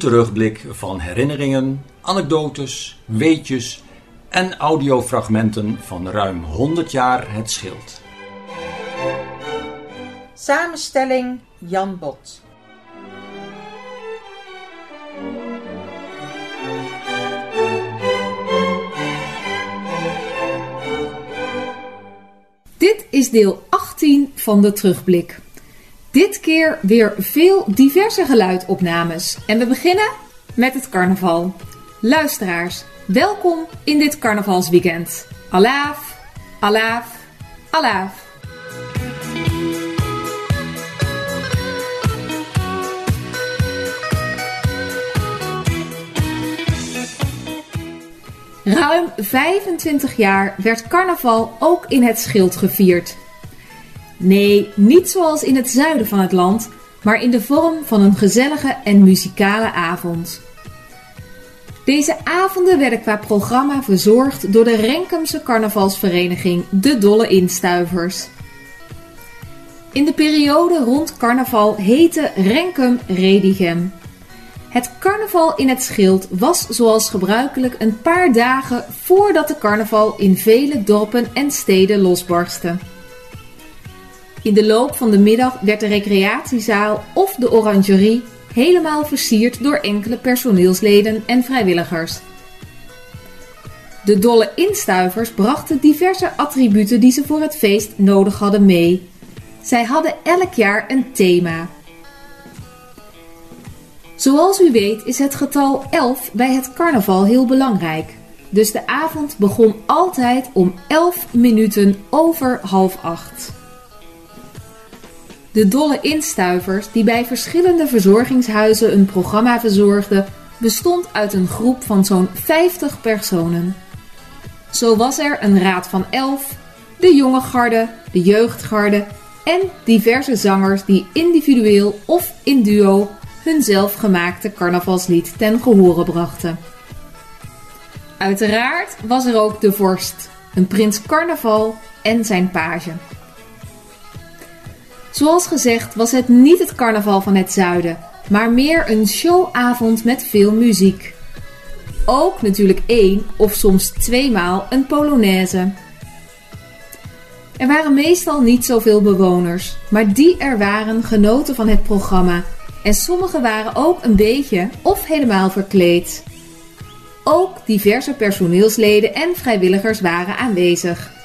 Terugblik van herinneringen, anekdotes, weetjes en audiofragmenten van ruim 100 jaar het schild. Samenstelling Jan Bot. Dit is deel 18 van de terugblik. Dit keer weer veel diverse geluidopnames. En we beginnen met het carnaval. Luisteraars, welkom in dit carnavalsweekend. Alaaf, alaaf, alaaf. Ruim 25 jaar werd carnaval ook in het schild gevierd. Nee, niet zoals in het zuiden van het land, maar in de vorm van een gezellige en muzikale avond. Deze avonden werden qua programma verzorgd door de Renkumse carnavalsvereniging De Dolle Instuivers. In de periode rond carnaval heette Renkum Redigem. Het carnaval in het schild was zoals gebruikelijk een paar dagen voordat de carnaval in vele dorpen en steden losbarstte. In de loop van de middag werd de recreatiezaal of de orangerie helemaal versierd door enkele personeelsleden en vrijwilligers. De dolle instuivers brachten diverse attributen die ze voor het feest nodig hadden mee. Zij hadden elk jaar een thema. Zoals u weet is het getal 11 bij het carnaval heel belangrijk. Dus de avond begon altijd om 11 minuten over half acht. De dolle instuivers, die bij verschillende verzorgingshuizen een programma verzorgden, bestond uit een groep van zo'n 50 personen. Zo was er een raad van 11, de jonge garde, de jeugdgarde en diverse zangers die individueel of in duo hun zelfgemaakte carnavalslied ten gehore brachten. Uiteraard was er ook de vorst, een prins carnaval en zijn page. Zoals gezegd was het niet het carnaval van het zuiden, maar meer een showavond met veel muziek. Ook natuurlijk één of soms tweemaal een polonaise. Er waren meestal niet zoveel bewoners, maar die er waren genoten van het programma en sommigen waren ook een beetje of helemaal verkleed. Ook diverse personeelsleden en vrijwilligers waren aanwezig.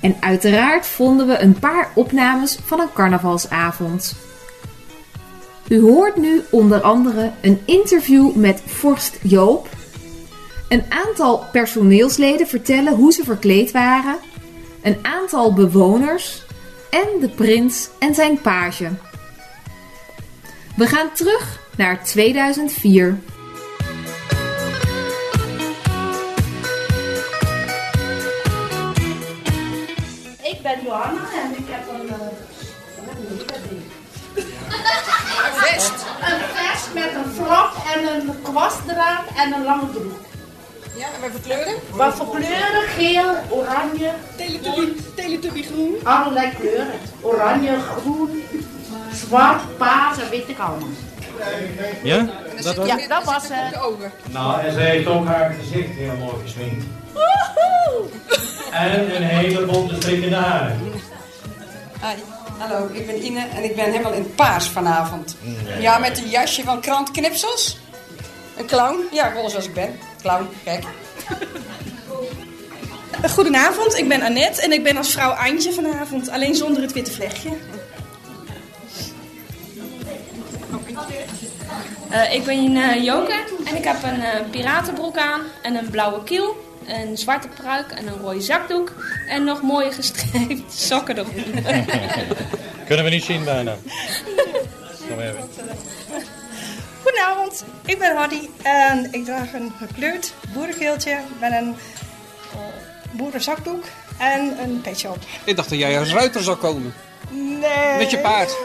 En uiteraard vonden we een paar opnames van een carnavalsavond. U hoort nu onder andere een interview met Vorst Joop. Een aantal personeelsleden vertellen hoe ze verkleed waren. Een aantal bewoners. En de prins en zijn page. We gaan terug naar 2004. Ik ben Johanna en ik heb een, uh, een vest. Een vest met een vlog en een kwastdraad en een lange broek. Ja, en wat voor kleuren? Wat voor kleuren? Geel, oranje, Teletubby, teletubby groen. allerlei kleuren. Oranje, groen, zwart, paars en weet ik allemaal. Ja? Dat was Ja, dat was ogen. Nou, en ze heeft ook haar gezicht heel mooi gesminkt. En een hele bonte strikkende haren. Hi, hallo, ik ben Ine en ik ben helemaal in het paars vanavond. Ja, met een jasje van krantknipsels. Een clown. Ja, gewoon zoals ik ben. Clown, kijk. Goedenavond, ik ben Annette en ik ben als vrouw Antje vanavond, alleen zonder het witte vlechtje. Eh, ik ben uh, Joke en ik heb een eh, piratenbroek aan en een blauwe kiel, een zwarte pruik en een rode zakdoek en nog mooie gestreepte sokken erop. Kunnen we niet zien bijna. Kom even. Goedenavond, ik ben Hardy en ik draag een gekleurd boerengeeltje met een eh, boerenzakdoek en een petje op. Ik dacht dat jij als ruiter zou komen. Nee. Met je paard.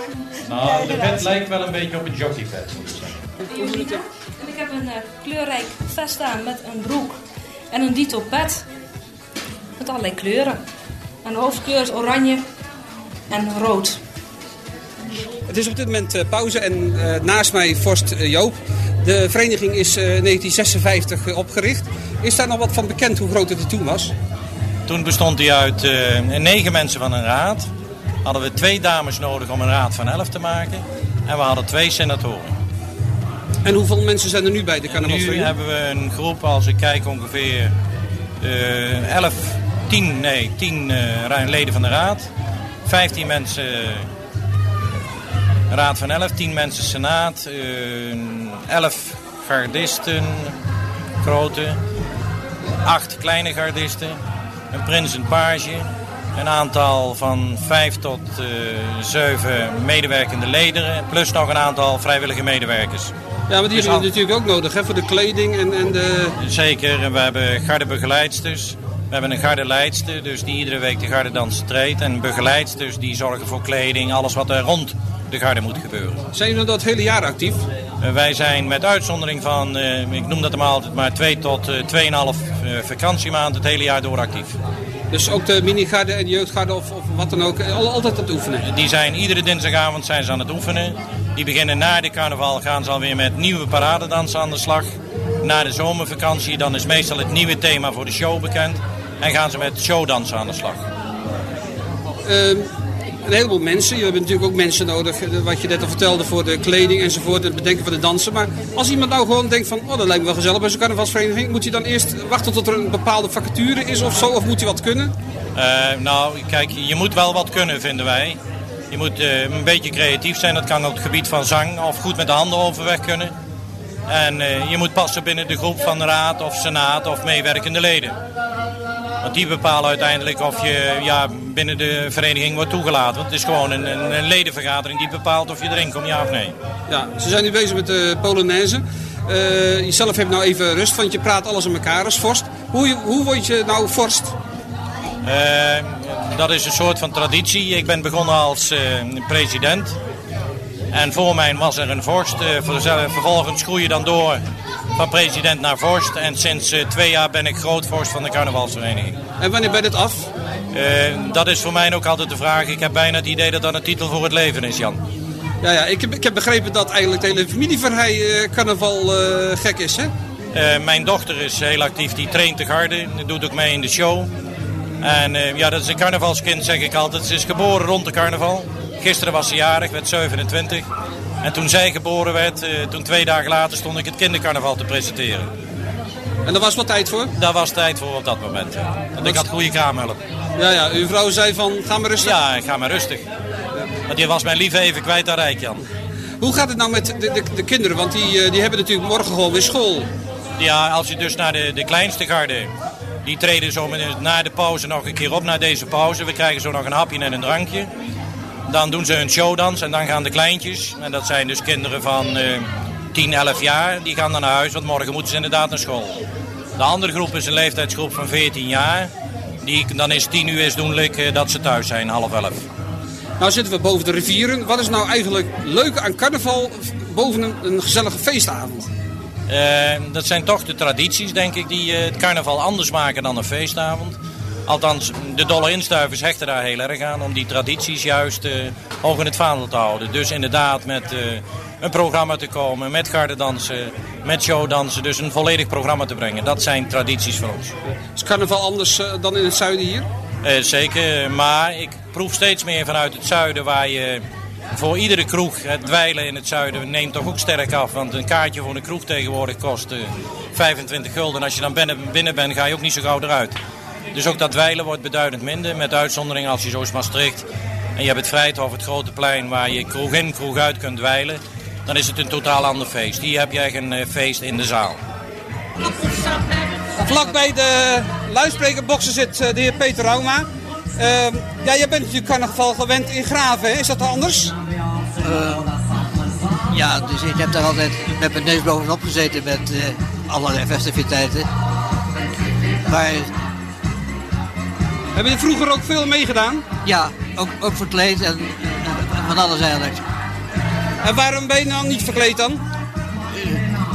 Nou, de vet lijkt wel een beetje op een jockeyvet, moet ik zeggen. Jolita. En ik heb een eh, kleurrijk vest aan met een broek en een dito pet. Met allerlei kleuren. En de hoofdkleur is oranje en rood. Het is op dit moment eh, pauze en eh, naast mij vorst eh, Joop. De vereniging is eh, 1956 opgericht. Is daar nog wat van bekend hoe groot het toen was? Toen bestond hij uit eh, negen mensen van een raad. Hadden we twee dames nodig om een raad van elf te maken. En we hadden twee senatoren. En hoeveel mensen zijn er nu bij de Nu carnavalsvereniging? hebben we een groep, als ik kijk, ongeveer eh 11, 10, nee, 10 eh, leden van de raad. 15 mensen eh, raad van 11, 10 mensen senaat, eh 11 gardisten, grote, 8 kleine gardisten, een prins en page, een aantal van 5 tot eh 7 medewerkende leden, plus nog een aantal vrijwillige medewerkers. Ja, maar die hebben natuurlijk ook nodig hè, voor de kleding en, en de... Zeker, en we hebben gardebegeleidsters. We hebben een gardeleidster, dus die iedere week de gardedans treedt. En begeleidsters die zorgen voor kleding, alles wat er rond de garde moet gebeuren. Zijn jullie dat hele jaar actief? Eh, wij zijn met uitzondering van, eh, ik noem dat maar altijd maar 2 tot eh, 2,5 eh, vakantiemaand het hele jaar door actief. Dus ook de minigarde en de jeugdgarde of, of wat dan ook, al- altijd aan het oefenen? Die zijn iedere dinsdagavond zijn ze aan het oefenen. Die beginnen na de carnaval, gaan ze alweer met nieuwe paradedansen aan de slag. Na de zomervakantie, dan is meestal het nieuwe thema voor de show bekend. En gaan ze met showdansen aan de slag. Ehm, een heleboel mensen. Je hebt natuurlijk ook mensen nodig, eh, wat je net al vertelde, voor de kleding enzovoort. Het bedenken van de dansen. Maar als iemand nou gewoon denkt van, oh dat lijkt me wel gezellig bij zo'n carnavalsvereniging. Moet hij dan eerst wachten tot er een bepaalde vacature is of zo? Of moet hij wat kunnen? Eh, nou, kijk, je moet wel wat kunnen, vinden wij. Je moet eh, een beetje creatief zijn. Dat kan op het gebied van zang of goed met de handen overweg kunnen. En eh, je moet passen binnen de groep van de raad of senaat of meewerkende leden. Want die bepalen uiteindelijk of je ja, binnen de vereniging wordt toegelaten. Want het is gewoon een, een, ledenvergadering die bepaalt of je erin komt, ja of nee. Ja, ze zijn nu bezig met de Polonaise. Eh jezelf hebt nou even rust, want je praat alles aan elkaar als vorst. Hoe, hoe word je nou vorst? Eh, dat is een soort van traditie. Ik ben begonnen als eh, president. En voor mij was er een vorst. Eh, vervolgens groei je dan door van president naar vorst. En sinds eh, twee jaar ben ik grootvorst van de carnavalsvereniging. En wanneer ben je dit af? Eh, dat is voor mij ook altijd de vraag. Ik heb bijna het idee dat dat een titel voor het leven is, Jan. Ja, ja ik, heb, ik heb begrepen dat eigenlijk de hele familie van hij eh, carnaval gek is, hè? Mijn dochter is heel actief, die traint de garde, doet ook mee in de show. En eh, ja, dat is een carnavalskind, zeg ik altijd. Ze is geboren rond de carnaval. Gisteren was ze jarig, werd 27. En toen zij geboren werd, eh, toen twee dagen later stond ik het kindercarnaval te presenteren. En daar was wat tijd voor? Daar was tijd voor op dat moment. ja. Want ik had goede kraamhulp. Ja, ja, uw vrouw zei van, ga maar rustig. Ja, ga maar rustig. Want die was mijn lief even kwijt aan Rijk, Jan. Hoe gaat het nou met de, de, de kinderen? Want die, eh, die hebben natuurlijk morgen gewoon weer school. Ja, als je dus naar de, de kleinste garde, die treden zo na de pauze nog een keer op, na deze pauze. We krijgen zo nog een hapje en een drankje. Dan doen ze hun showdans en dan gaan de kleintjes, en dat zijn dus kinderen van eh 10, 11 jaar, die gaan dan naar huis, want morgen moeten ze inderdaad naar school. De andere groep is een leeftijdsgroep van 14 jaar. Die, dan is 10 uur is doenlijk eh, dat ze thuis zijn, half 11. Nou zitten we boven de rivieren. Wat is nou eigenlijk leuk aan carnaval boven een gezellige feestavond? Eh, dat zijn toch de tradities, denk ik, die eh, het carnaval anders maken dan een feestavond. Althans, de dolle instuivers hechten daar heel erg aan om die tradities juist eh, hoog in het vaandel te houden. Dus inderdaad met eh, een programma te komen, met gardedansen, met showdansen. Dus een volledig programma te brengen. Dat zijn tradities voor ons. Is carnaval anders dan in het zuiden hier? Eh, zeker, maar ik proef steeds meer vanuit het zuiden waar je voor iedere kroeg, het dweilen in het zuiden neemt toch ook sterk af. Want een kaartje voor een kroeg tegenwoordig kost eh, 25 gulden. En als je dan binnen, binnen bent ga je ook niet zo gauw eruit. Dus ook dat dweilen wordt beduidend minder. Met uitzondering als je zoals Maastricht en je hebt het Vrijthof, het grote plein waar je kroeg in, kroeg uit kunt dweilen. Dan is het een totaal ander feest. Hier heb je echt een eh, feest in de zaal. Vlak bij de luidsprekerboxen zit eh, de heer Peter Rauma. Ehm, ja, jij bent natuurlijk carnaval gewend in Graven, hè? is dat anders? Ja, dus ik heb daar altijd met mijn neus bovenop gezeten met eh, allerlei festiviteiten. Maar Hebben je vroeger ook veel meegedaan? ja, ook, ook verkleed en, en van alles eigenlijk. En waarom ben je nou niet verkleed dan?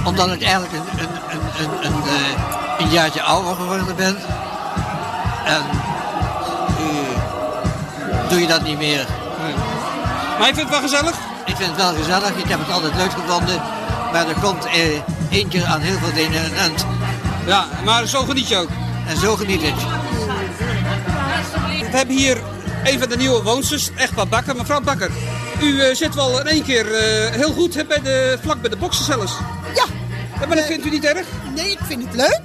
Omdat ik eigenlijk een, een, een, een, eh, een jaartje ouder geworden ben. En eh, doe je dat niet meer. Maar je vindt het wel gezellig? Ik vind het wel gezellig. Ik heb het altijd leuk gevonden. Maar er komt eh, eentje aan heel veel dingen een eind. Ja, maar zo geniet je ook. En zo geniet ik. We hebben hier een van de nieuwe woonsters, echtpaar Bakker. Mevrouw Bakker, u eh, zit wel in één keer eh, heel goed hè, bij de, vlak bij de boksen zelfs. Ja. Maar dat vindt u niet erg? Nee, ik vind het leuk.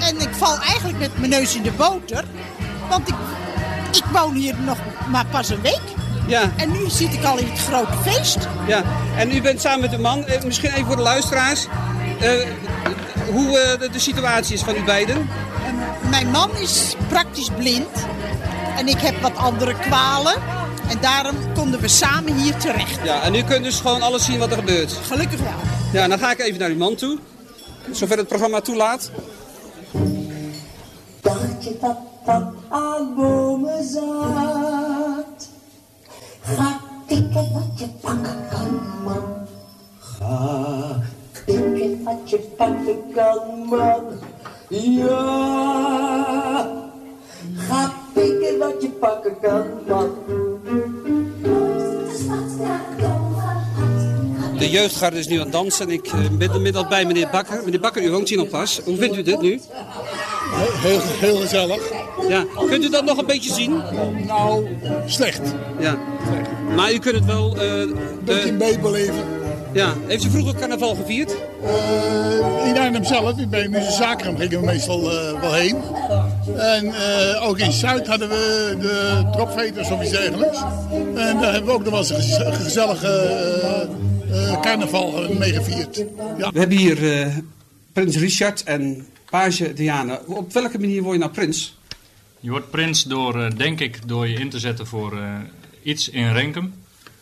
En ik val eigenlijk met mijn neus in de boter. Want ik, ik woon hier nog maar pas een week. Ja. En nu zit ik al in het grote feest. Ja, en u bent samen met uw man, eh, misschien even voor de luisteraars, eh, hoe eh, de, de situatie is van u beiden. Mijn man is praktisch blind. En ik heb wat andere kwalen. En daarom konden we samen hier terecht. Ja, en u kunt dus gewoon alles zien wat er gebeurt. Gelukkig wel. Ja, dan ga ik even naar uw man toe, zover het programma toelaat. Je dat aan bomen zat? Ga pikken wat je pakken kan, man. Ga pikken wat je pakken kan, man. Ja. Ga pikken wat je pakken kan, man. De jeugdgarde is nu aan het dansen en ik eh, ben inmiddels bij meneer Bakker. Meneer Bakker, u woont hier nog pas. Hoe vindt u dit nu? Heel, heel gezellig. Ja, kunt u dat nog een beetje zien? Nou, slecht. Ja. Maar u kunt het wel... eh Beetje meebeleven. Ja. Heeft u vroeger carnaval gevierd? Eh, in Arnhem zelf, bij Muze Zakrum gingen we meestal eh, wel heen. En eh, ook in Zuid hadden we de dropveters of iets dergelijks. En daar hebben we ook nog wel eens een gez- gezellige eh, eh, carnaval mee gevierd. Ja. We hebben hier eh, prins Richard en page Diana. Op welke manier word je nou prins? Je wordt prins door, eh, denk ik, door je in te zetten voor eh, iets in Renkum.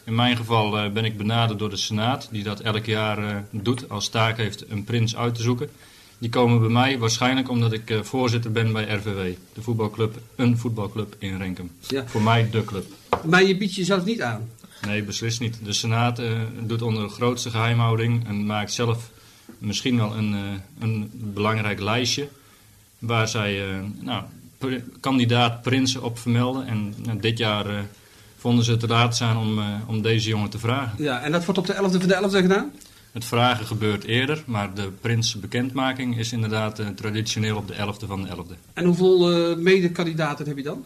In mijn geval eh, ben ik benaderd door de Senaat, die dat elk jaar eh, doet als taak heeft een prins uit te zoeken. Die komen bij mij waarschijnlijk omdat ik eh, voorzitter ben bij RVW, de voetbalclub, een voetbalclub in Renkum. Ja. Voor mij de club. Maar je biedt jezelf niet aan. Nee, beslist niet. De Senaat doet onder de grootste geheimhouding en maakt zelf misschien wel een, een belangrijk lijstje waar zij nou, kandidaat prinsen op vermelden. En nou, dit jaar vonden ze het raadzaam om, eh, om deze jongen te vragen. Ja, en dat wordt op de 11e van de 11e gedaan? Het vragen gebeurt eerder, maar de prinsbekendmaking is inderdaad eh, traditioneel op de 11e van de 11e. En hoeveel eh mede-kandidaten heb je dan?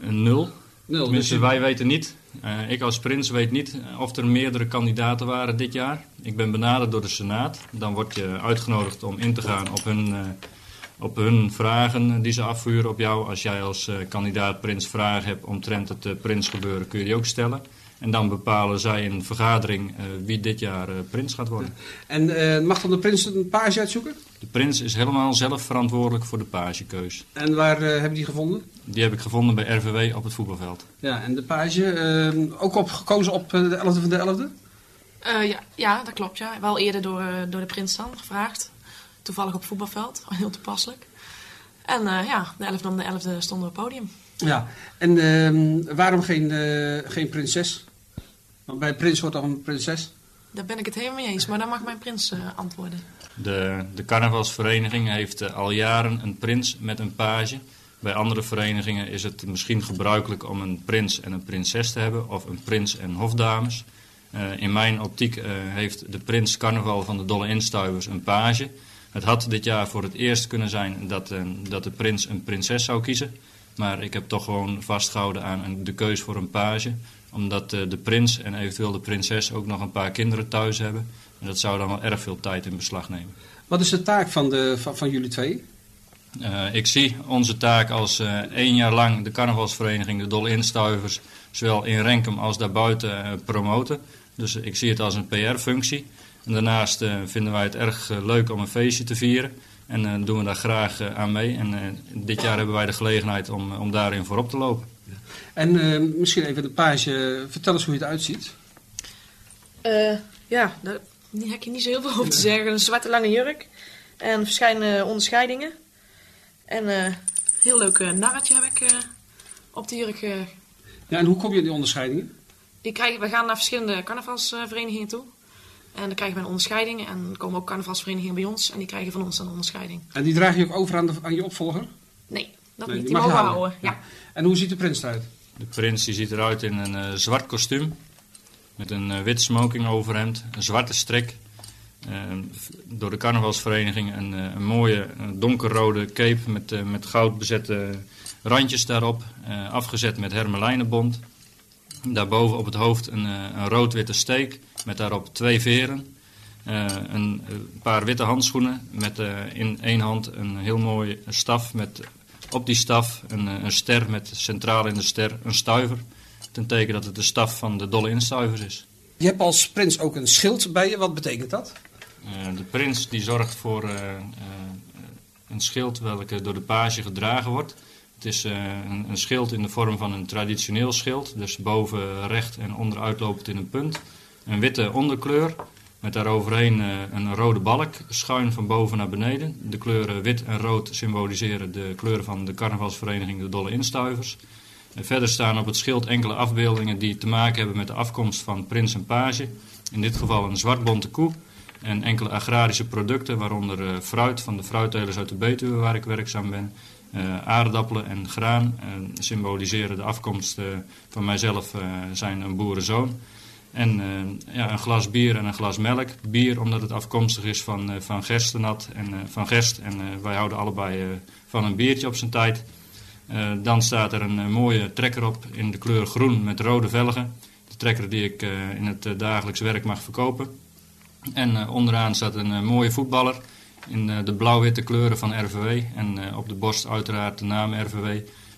Een nul. Nul, Tenminste, dus je- wij weten niet. Ik als prins weet niet of er meerdere kandidaten waren dit jaar. Ik ben benaderd door de Senaat. Dan word je uitgenodigd om in te gaan op hun, op hun vragen die ze afvuren op jou. Als jij als eh, kandidaat prins vragen hebt omtrent het eh, prinsgebeuren, kun je die ook stellen. En dan bepalen zij in een vergadering eh, wie dit jaar eh, prins gaat worden. En eh, mag dan de prins een page uitzoeken? De prins is helemaal zelf verantwoordelijk voor de pagekeus. En waar heb je die gevonden? Die heb ik gevonden bij RVW op het voetbalveld. Ja, en de page, ook op, gekozen op de 11e van de 11e? Eh, ja, ja, dat klopt. Ja. Wel eerder door, door de prins dan gevraagd. Toevallig op het voetbalveld. Heel toepasselijk. En eh, ja, de 11e om de 11e stonden we op het podium. Ja, en ehm, waarom geen, eh, geen prinses? Want bij prins wordt toch een prinses? Daar ben ik het helemaal mee eens. Maar dan mag mijn prins eh, antwoorden. De, de carnavalsvereniging heeft al jaren een prins met een page. Bij andere verenigingen is het misschien gebruikelijk om een prins en een prinses te hebben, of een prins en hofdames. Eh, in mijn optiek eh, heeft de prins carnaval van de Dolle Instuivers een page. Het had dit jaar voor het eerst kunnen zijn dat, eh, dat de prins een prinses zou kiezen. Maar ik heb toch gewoon vastgehouden aan de keus voor een page. Omdat eh, de prins en eventueel de prinses ook nog een paar kinderen thuis hebben. En dat zou dan wel erg veel tijd in beslag nemen. Wat is de taak van, de, van, van jullie twee? Eh, ik zie onze taak als één jaar lang de carnavalsvereniging, de Dolle Instuivers, zowel in Renkum als daarbuiten promoten. Dus ik zie het als een PR-functie. En daarnaast eh, vinden wij het erg eh, leuk om een feestje te vieren. En eh, doen we daar graag aan mee. En eh, dit jaar hebben wij de gelegenheid om, om daarin voorop te lopen. En eh, misschien even de page, vertel eens hoe je eruit ziet. Eh, ja, daar heb ik hier niet zo heel veel over te zeggen. Een zwarte lange jurk. En verschillende onderscheidingen. En eh heel leuk eh, narretje heb ik op de jurk. eh. Ja, en hoe kom je in die onderscheidingen? die krijgen, we gaan naar verschillende carnavalsverenigingen toe. En dan krijgen we een onderscheiding. En er komen ook carnavalsverenigingen bij ons. En die krijgen van ons dan een onderscheiding. En die draag je ook over aan, de, aan je opvolger? Nee, dat Nee, niet. die mogen we houden. houden. Ja. En hoe ziet de prins eruit? De prins die ziet eruit in een eh, zwart kostuum. met een eh, wit smoking overhemd, een zwarte strik. eh, door de carnavalsvereniging een, eh, een mooie donkerrode cape met, eh, met goud bezette randjes daarop. eh, afgezet met hermelijnenbont. Daarboven op het hoofd een, eh, een rood-witte steek met daarop twee veren. Eh, een, eh, paar witte handschoenen met in één hand een heel mooi staf met op die staf een, een ster met centraal in de ster een stuiver. Ten teken dat het de staf van de dolle instuivers is. Je hebt als prins ook een schild bij je. Wat betekent dat? De prins die zorgt voor een schild welke door de page gedragen wordt. Het is eh, een, een schild in de vorm van een traditioneel schild. Dus boven recht en onderuit lopend in een punt. Een witte onderkleur met daaroverheen eh, een rode balk schuin van boven naar beneden. De kleuren wit en rood symboliseren de kleuren van de carnavalsvereniging de Dolle Instuivers. En verder staan op het schild enkele afbeeldingen die te maken hebben met de afkomst van prins en page. In dit geval een zwartbonte koe en enkele agrarische producten, waaronder eh, fruit van de fruittelers uit de Betuwe waar ik werkzaam ben. Eh, aardappelen en graan symboliseren de afkomst eh, van mijzelf, eh, zijn een boerenzoon. En ja, een glas bier en een glas melk. Bier omdat het afkomstig is van, van gerstenat en van gerst. En wij houden allebei van een biertje op zijn tijd. Dan staat er een mooie trekker op in de kleur groen met rode velgen. De trekker die ik in het dagelijks werk mag verkopen. En onderaan staat een mooie voetballer in eh, de blauw-witte kleuren van RVW. En eh, op de borst uiteraard de naam RVW.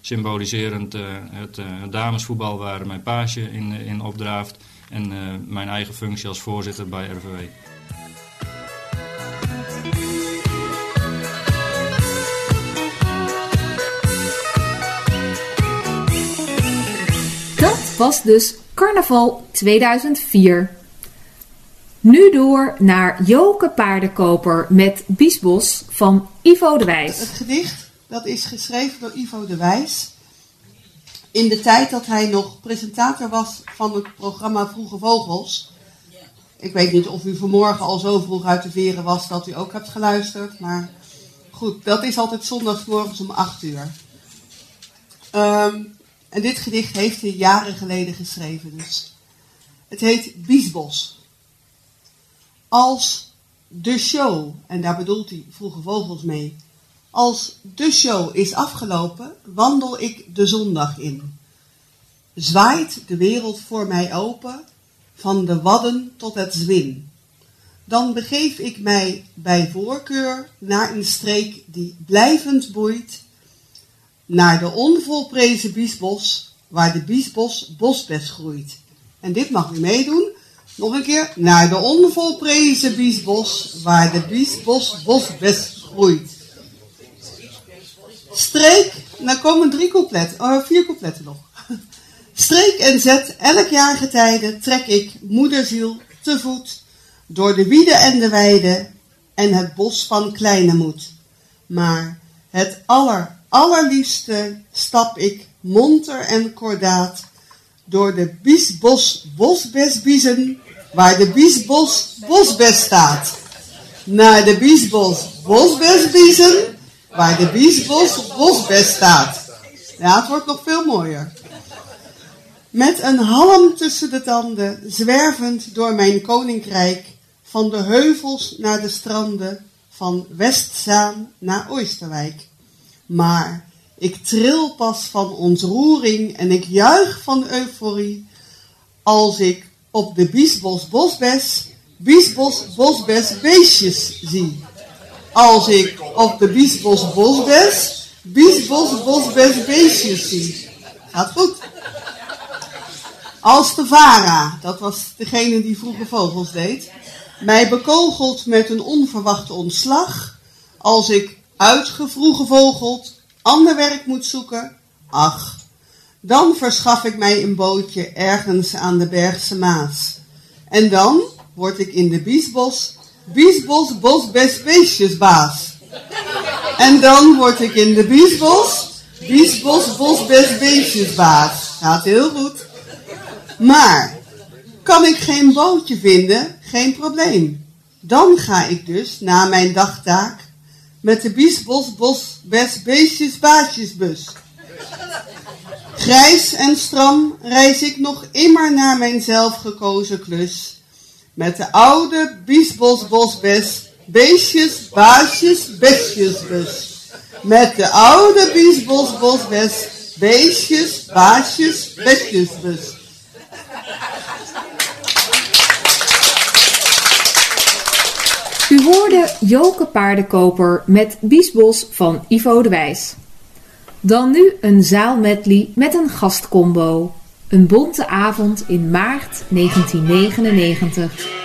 Symboliserend eh, het damesvoetbal waar mijn page in, in opdraaft. En mijn eigen functie als voorzitter bij RVW. Dat was dus Carnaval 2004. Nu door naar Joke Paardenkoper met Biesbos van Ivo de Wijs. Het gedicht dat is geschreven door Ivo de Wijs. In de tijd dat hij nog presentator was van het programma Vroege Vogels. Ik weet niet of u vanmorgen al zo vroeg uit de veren was dat u ook hebt geluisterd. Maar goed, dat is altijd zondagsmorgens om 8 uur. Ehm, en dit gedicht heeft hij jaren geleden geschreven. Dus. Het heet Biesbos. Als de show, en daar bedoelt hij Vroege Vogels mee. Als de show is afgelopen, wandel ik de zondag in. Zwaait de wereld voor mij open, van de wadden tot het zwin. Dan begeef ik mij bij voorkeur naar een streek die blijvend boeit, naar de onvolprezen biesbos, waar de biesbos bosbes groeit. En dit mag u meedoen. Nog een keer. Naar de onvolprezen biesbos, waar de biesbos bosbes groeit. Streek, nou komen drie coupletten, oh, vier coupletten nog. Streek en zet, elk jaar getijde, trek ik, moederziel, te voet, door de wieden en de weide en het bos van kleine moed. Maar het aller, allerliefste stap ik, monter en kordaat, door de biesbos bosbesbiezen, waar de biesbos bosbes staat. Naar de biesbos bosbesbiezen, waar de biesbos bosbes staat. Ja, het wordt nog veel mooier. Met een halm tussen de tanden, zwervend door mijn koninkrijk, van de heuvels naar de stranden, van Westzaan naar Oosterwijk. Maar ik tril pas van ontroering en ik juich van euforie, als ik op de Biesbos Bosbes, Biesbos Bosbes beestjes zie. Als ik op de Biesbos Bosbes, Biesbos Bosbes beestjes zie. Gaat goed. Als de Vara, dat was degene die vroege vogels deed, mij bekogelt met een onverwacht ontslag, als ik uitgevroegen vogeld ander werk moet zoeken, ach, dan verschaf ik mij een bootje ergens aan de Bergse Maas. En dan word ik in de Biesbos, Biesbos Bosbes Beestjesbaas. En dan word ik in de Biesbos, Biesbos Bosbes Beestjesbaas. Gaat heel goed. Maar, kan ik geen bootje vinden, geen probleem. Dan ga ik dus, na mijn dagtaak, met de Biesbos Bos Bes Beestjes Baasjesbus. Grijs en stram reis ik nog immer naar mijn zelfgekozen klus. Met de oude biesbosbosbes, beestjes, baasjes, besjesbus. Met de oude biesbosbosbes, beestjes, baasjes, besjesbus. U hoorde Joke Paardenkoper met Biesbos van Ivo de Wijs. Dan nu een zaalmedley met een gastcombo. Een bonte avond in maart 1999.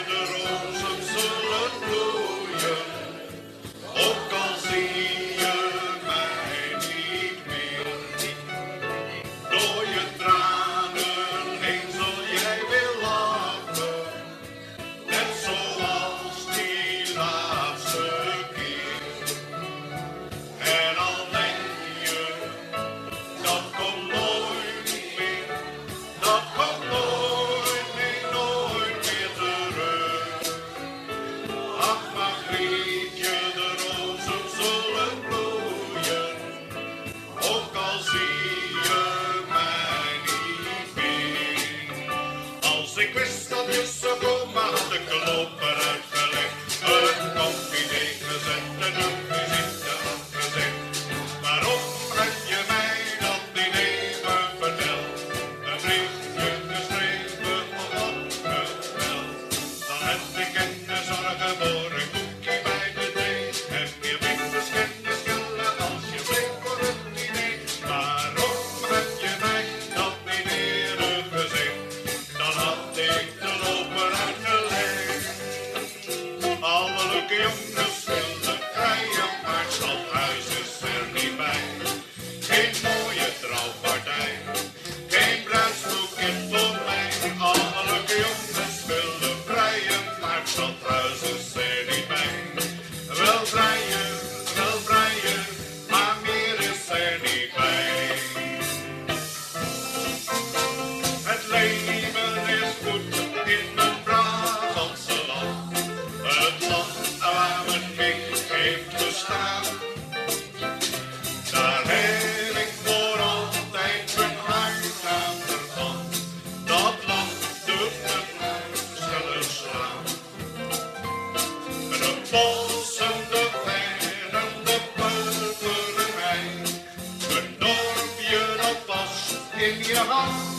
In je hand.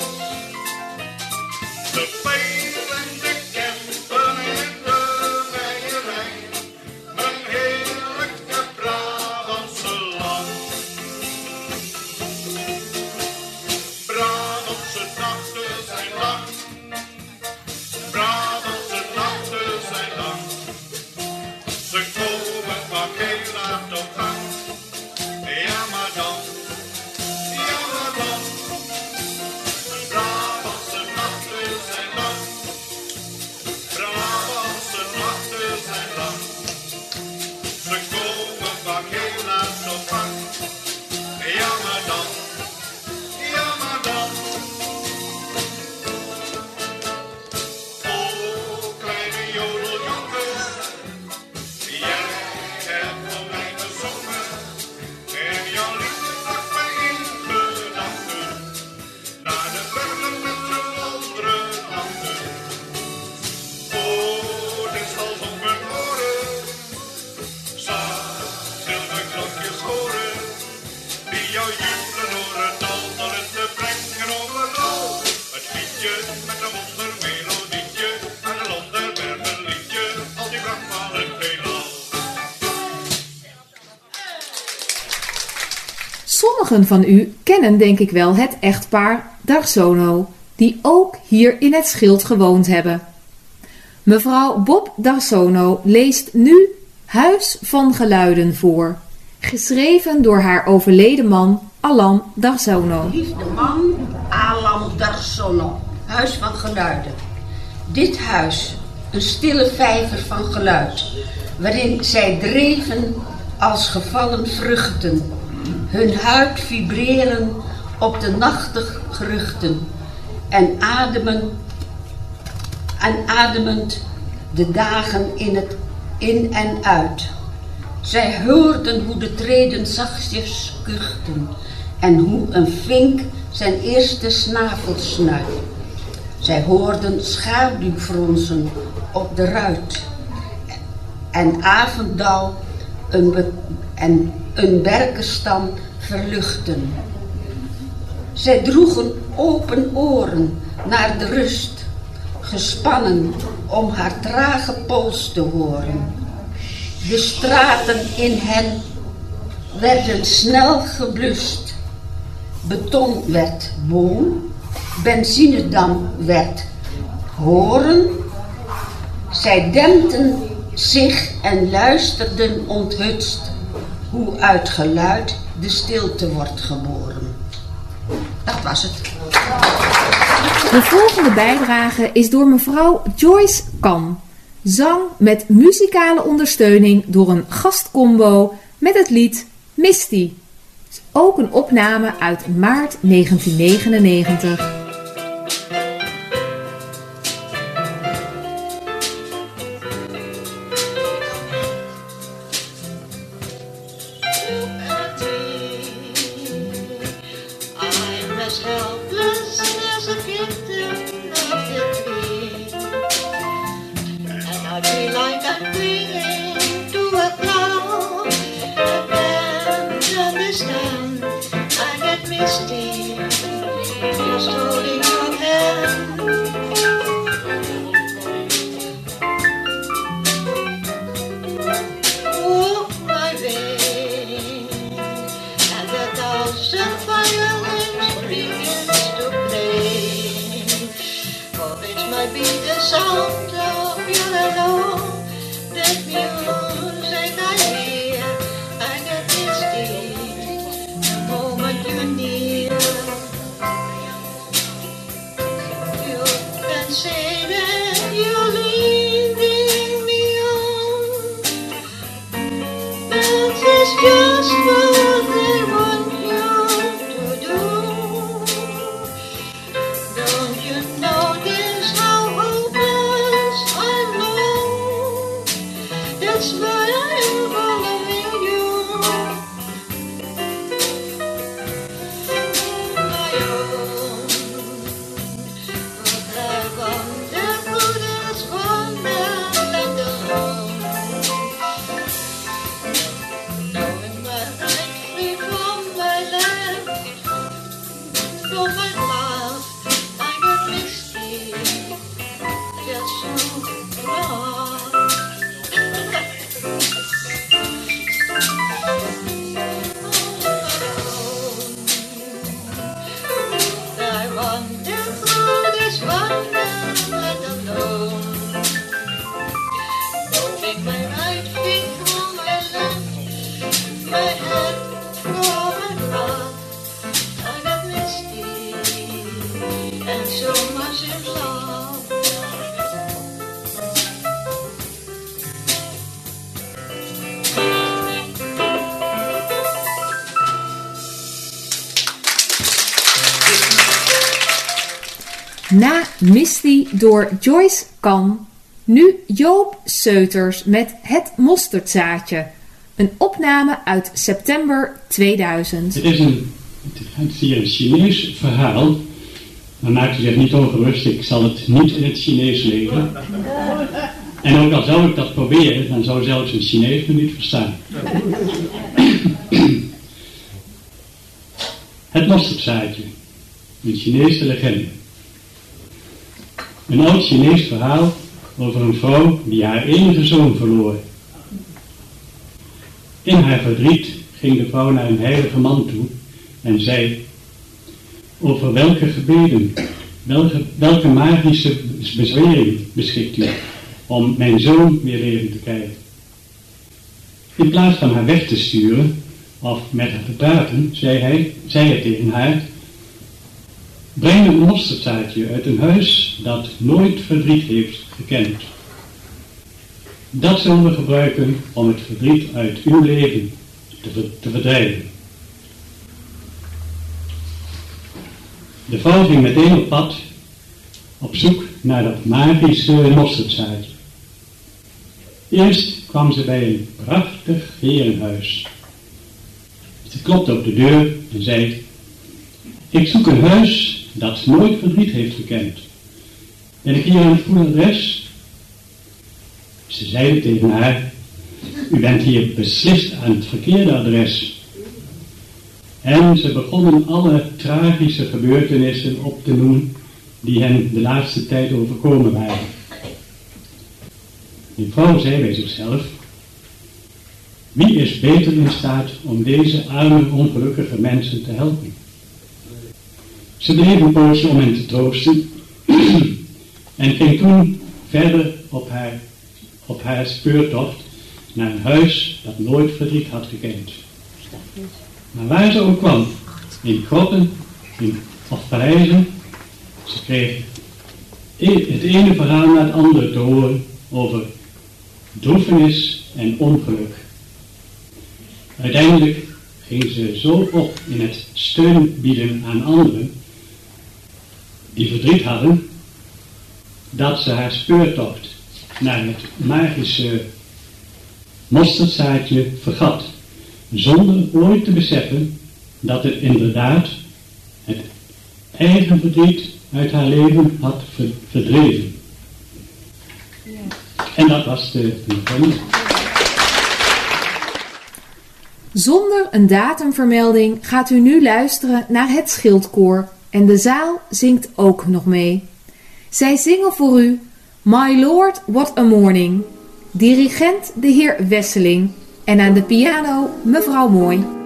De pelen, van u kennen denk ik wel het echtpaar Darsono, die ook hier in het schild gewoond hebben. Mevrouw Bob Darsono leest nu Huis van Geluiden voor, geschreven door haar overleden man Alan Darsono. Liefde man, Alam Darsono, Huis van Geluiden. Dit huis, een stille vijver van geluid, waarin zij dreven als gevallen vruchten, hun huid vibreren op de nachtig geruchten en ademen en ademend de dagen in het in en uit. Zij hoorden hoe de treden zachtjes kuchten en hoe een vink zijn eerste snavelsnuit. Zij hoorden schaduwfronsen op de ruit. En avonddauw een, en een berkenstam verluchten. Zij droegen open oren naar de rust, gespannen om haar trage pols te horen. De straten in hen werden snel geblust. Beton werd boom, benzinedam werd horen. Zij dempten zich en luisterden onthutst hoe uit geluid de stilte wordt geboren. Dat was het. De volgende bijdrage is door mevrouw Joyce Kan. Zang met muzikale ondersteuning door een gastcombo met het lied Misty. Is ook een opname uit maart 1999. Door Joyce Kan. Nu Joop Seuters met Het Mosterdzaadje. Een opname uit september 2000. Het is een, het Chinees verhaal. Maar maak u zich niet ongerust, ik zal het niet in het Chinees lezen. En ook al zou ik dat proberen, dan zou zelfs een Chinees me niet verstaan. Het mosterdzaadje, een Chinese legende. Een oud Chinees verhaal over een vrouw die haar enige zoon verloor. In haar verdriet ging de vrouw naar een heilige man toe en zei: Over welke gebeden, welke, welke magische bezwering beschikt u om mijn zoon weer leven te krijgen? In plaats van haar weg te sturen of met haar te praten, zei hij, zei hij tegen haar: Breng een mosterdzaadje uit een huis dat nooit verdriet heeft gekend. Dat zullen we gebruiken om het verdriet uit uw leven te, te verdrijven. De vrouw ging meteen op pad op zoek naar dat magische mosterdzaadje. Eerst kwam ze bij een prachtig herenhuis. Ze klopte op de deur en zei: Ik zoek een huis dat nooit verdriet heeft gekend. Ben ik hier aan het adres? Ze zeiden tegen haar, u bent hier beslist aan het verkeerde adres. En ze begonnen alle tragische gebeurtenissen op te noemen die hen de laatste tijd overkomen waren. Die vrouw zei bij zichzelf, wie is beter in staat om deze arme, ongelukkige mensen te helpen? Ze bleef een poosje om hen te troosten en ging toen verder op haar, op haar speurtocht naar een huis dat nooit verdriet had gekend. Maar waar ze ook kwam, in grotten in, of paleizen, ze kreeg e- het ene verhaal na het andere te horen over droefenis en ongeluk. Uiteindelijk ging ze zo op in het steun bieden aan anderen die verdriet hadden, dat ze haar speurtocht naar het magische mosterdzaadje vergat, zonder ooit te beseffen dat het inderdaad het eigen verdriet uit haar leven had ver- verdreven. En dat was de de- Zonder een datumvermelding gaat u nu luisteren naar het schildkoor en de zaal zingt ook nog mee. Zij zingen voor u My Lord What a Morning, dirigent de heer Wesseling en aan de piano mevrouw Mooi.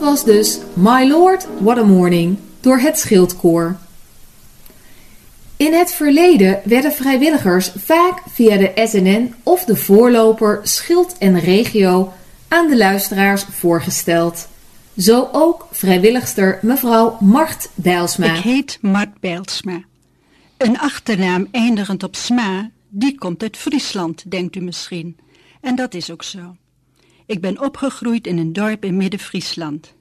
Was dus My Lord What a Morning door het Schildkoor. In het verleden werden vrijwilligers vaak via de SNN of de voorloper Schild en Regio aan de luisteraars voorgesteld. Zo ook vrijwilligster mevrouw Mart Bijlsma. Ik heet Mart Bijlsma. Een achternaam eindigend op sma, die komt uit Friesland, denkt u misschien. En dat is ook zo. Ik ben opgegroeid in een dorp in Midden-Friesland.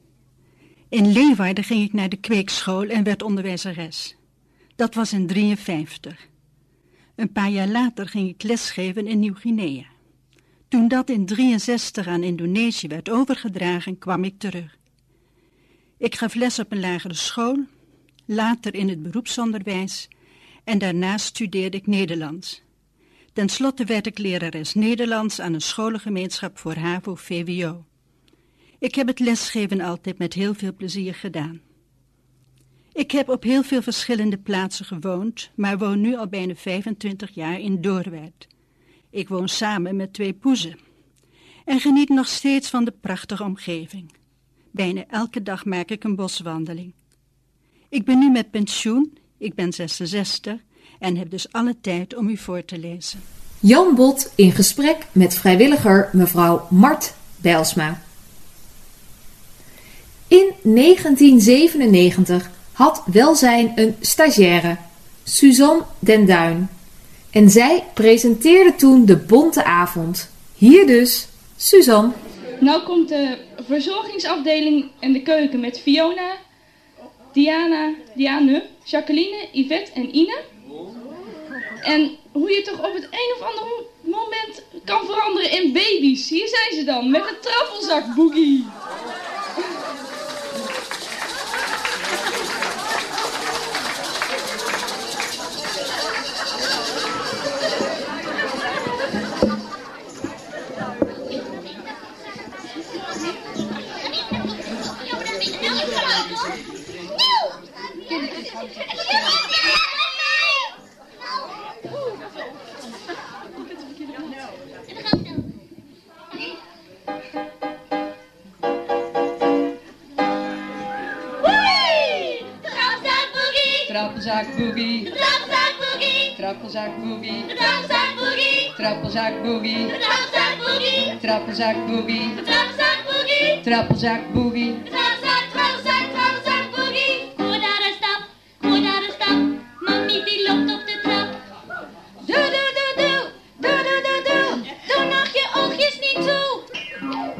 In Leeuwarden ging ik naar de kweekschool en werd onderwijzeres. Dat was in 53. Een paar jaar later ging ik lesgeven in Nieuw-Guinea. Toen dat in 63 aan Indonesië werd overgedragen, kwam ik terug. Ik gaf les op een lagere school, later in het beroepsonderwijs en daarna studeerde ik Nederlands. Ten slotte werd ik lerares Nederlands aan een scholengemeenschap voor HAVO-VWO. Ik heb het lesgeven altijd met heel veel plezier gedaan. Ik heb op heel veel verschillende plaatsen gewoond, maar woon nu al bijna 25 jaar in Doorwerth. Ik woon samen met twee poezen en geniet nog steeds van de prachtige omgeving. Bijna elke dag maak ik een boswandeling. Ik ben nu met pensioen, ik ben 66 en heb dus alle tijd om u voor te lezen. Jan Bot in gesprek met vrijwilliger mevrouw Mart Bijlsma. In 1997 had Welzijn een stagiaire, Suzanne den Duin. En zij presenteerde toen de Bonte Avond. Hier dus, Suzanne. Nou komt de verzorgingsafdeling en de keuken met Fiona, Diana, Diane, Jacqueline, Yvette en Ine. En hoe je toch op het een of andere moment kan veranderen in baby's. Hier zijn ze dan, met een trappelzak boogie. Trappelzak boogie. Trappelzak boogie. Trappelzak boogie. Trappelzak boogie. Trappelzak boogie. Trappelzak boogie. Trappelzak boogie. Trappelzak boogie. Trappelzak boogie. Trappelzak, trappelzak, trappelzak boogie. Hoor daar een stap, hoor daar een stap. Mami die loopt op de trap. Doe, doe, doe, doe. Doe, doe, doe, doe. Doe nog je oogjes niet toe.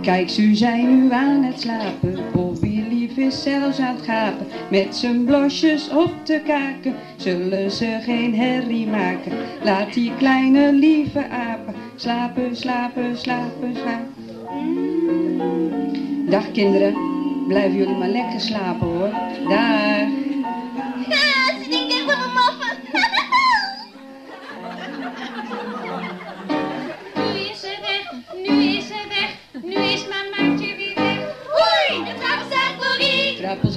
Kijk, ze zijn nu aan het slapen. Bobby lief is zelfs aan het gapen. Met zijn blosjes op de kaken. Zullen ze geen herrie maken. Laat die kleine lieve apen slapen, slapen, slapen, slapen. Dag kinderen, blijven jullie maar lekker slapen hoor. Dag.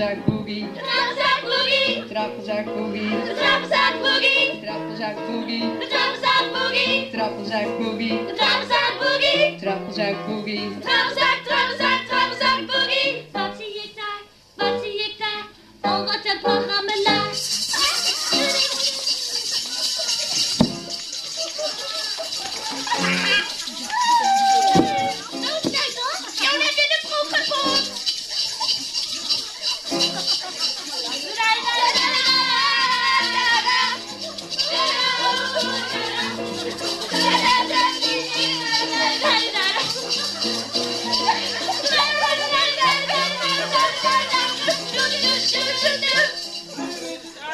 Boogie. Trappelzak boogie. De trappelzak boogie. Trappelzak boogie. De trappelzak boogie. Trappelzak boogie. De trappelzak boogie. Trappelzak boogie. De trappelzak boogie. Trappelzak, trappelzak, trappelzak boogie. Wat zie ik daar? Wat zie ik daar? Oh, wat een programma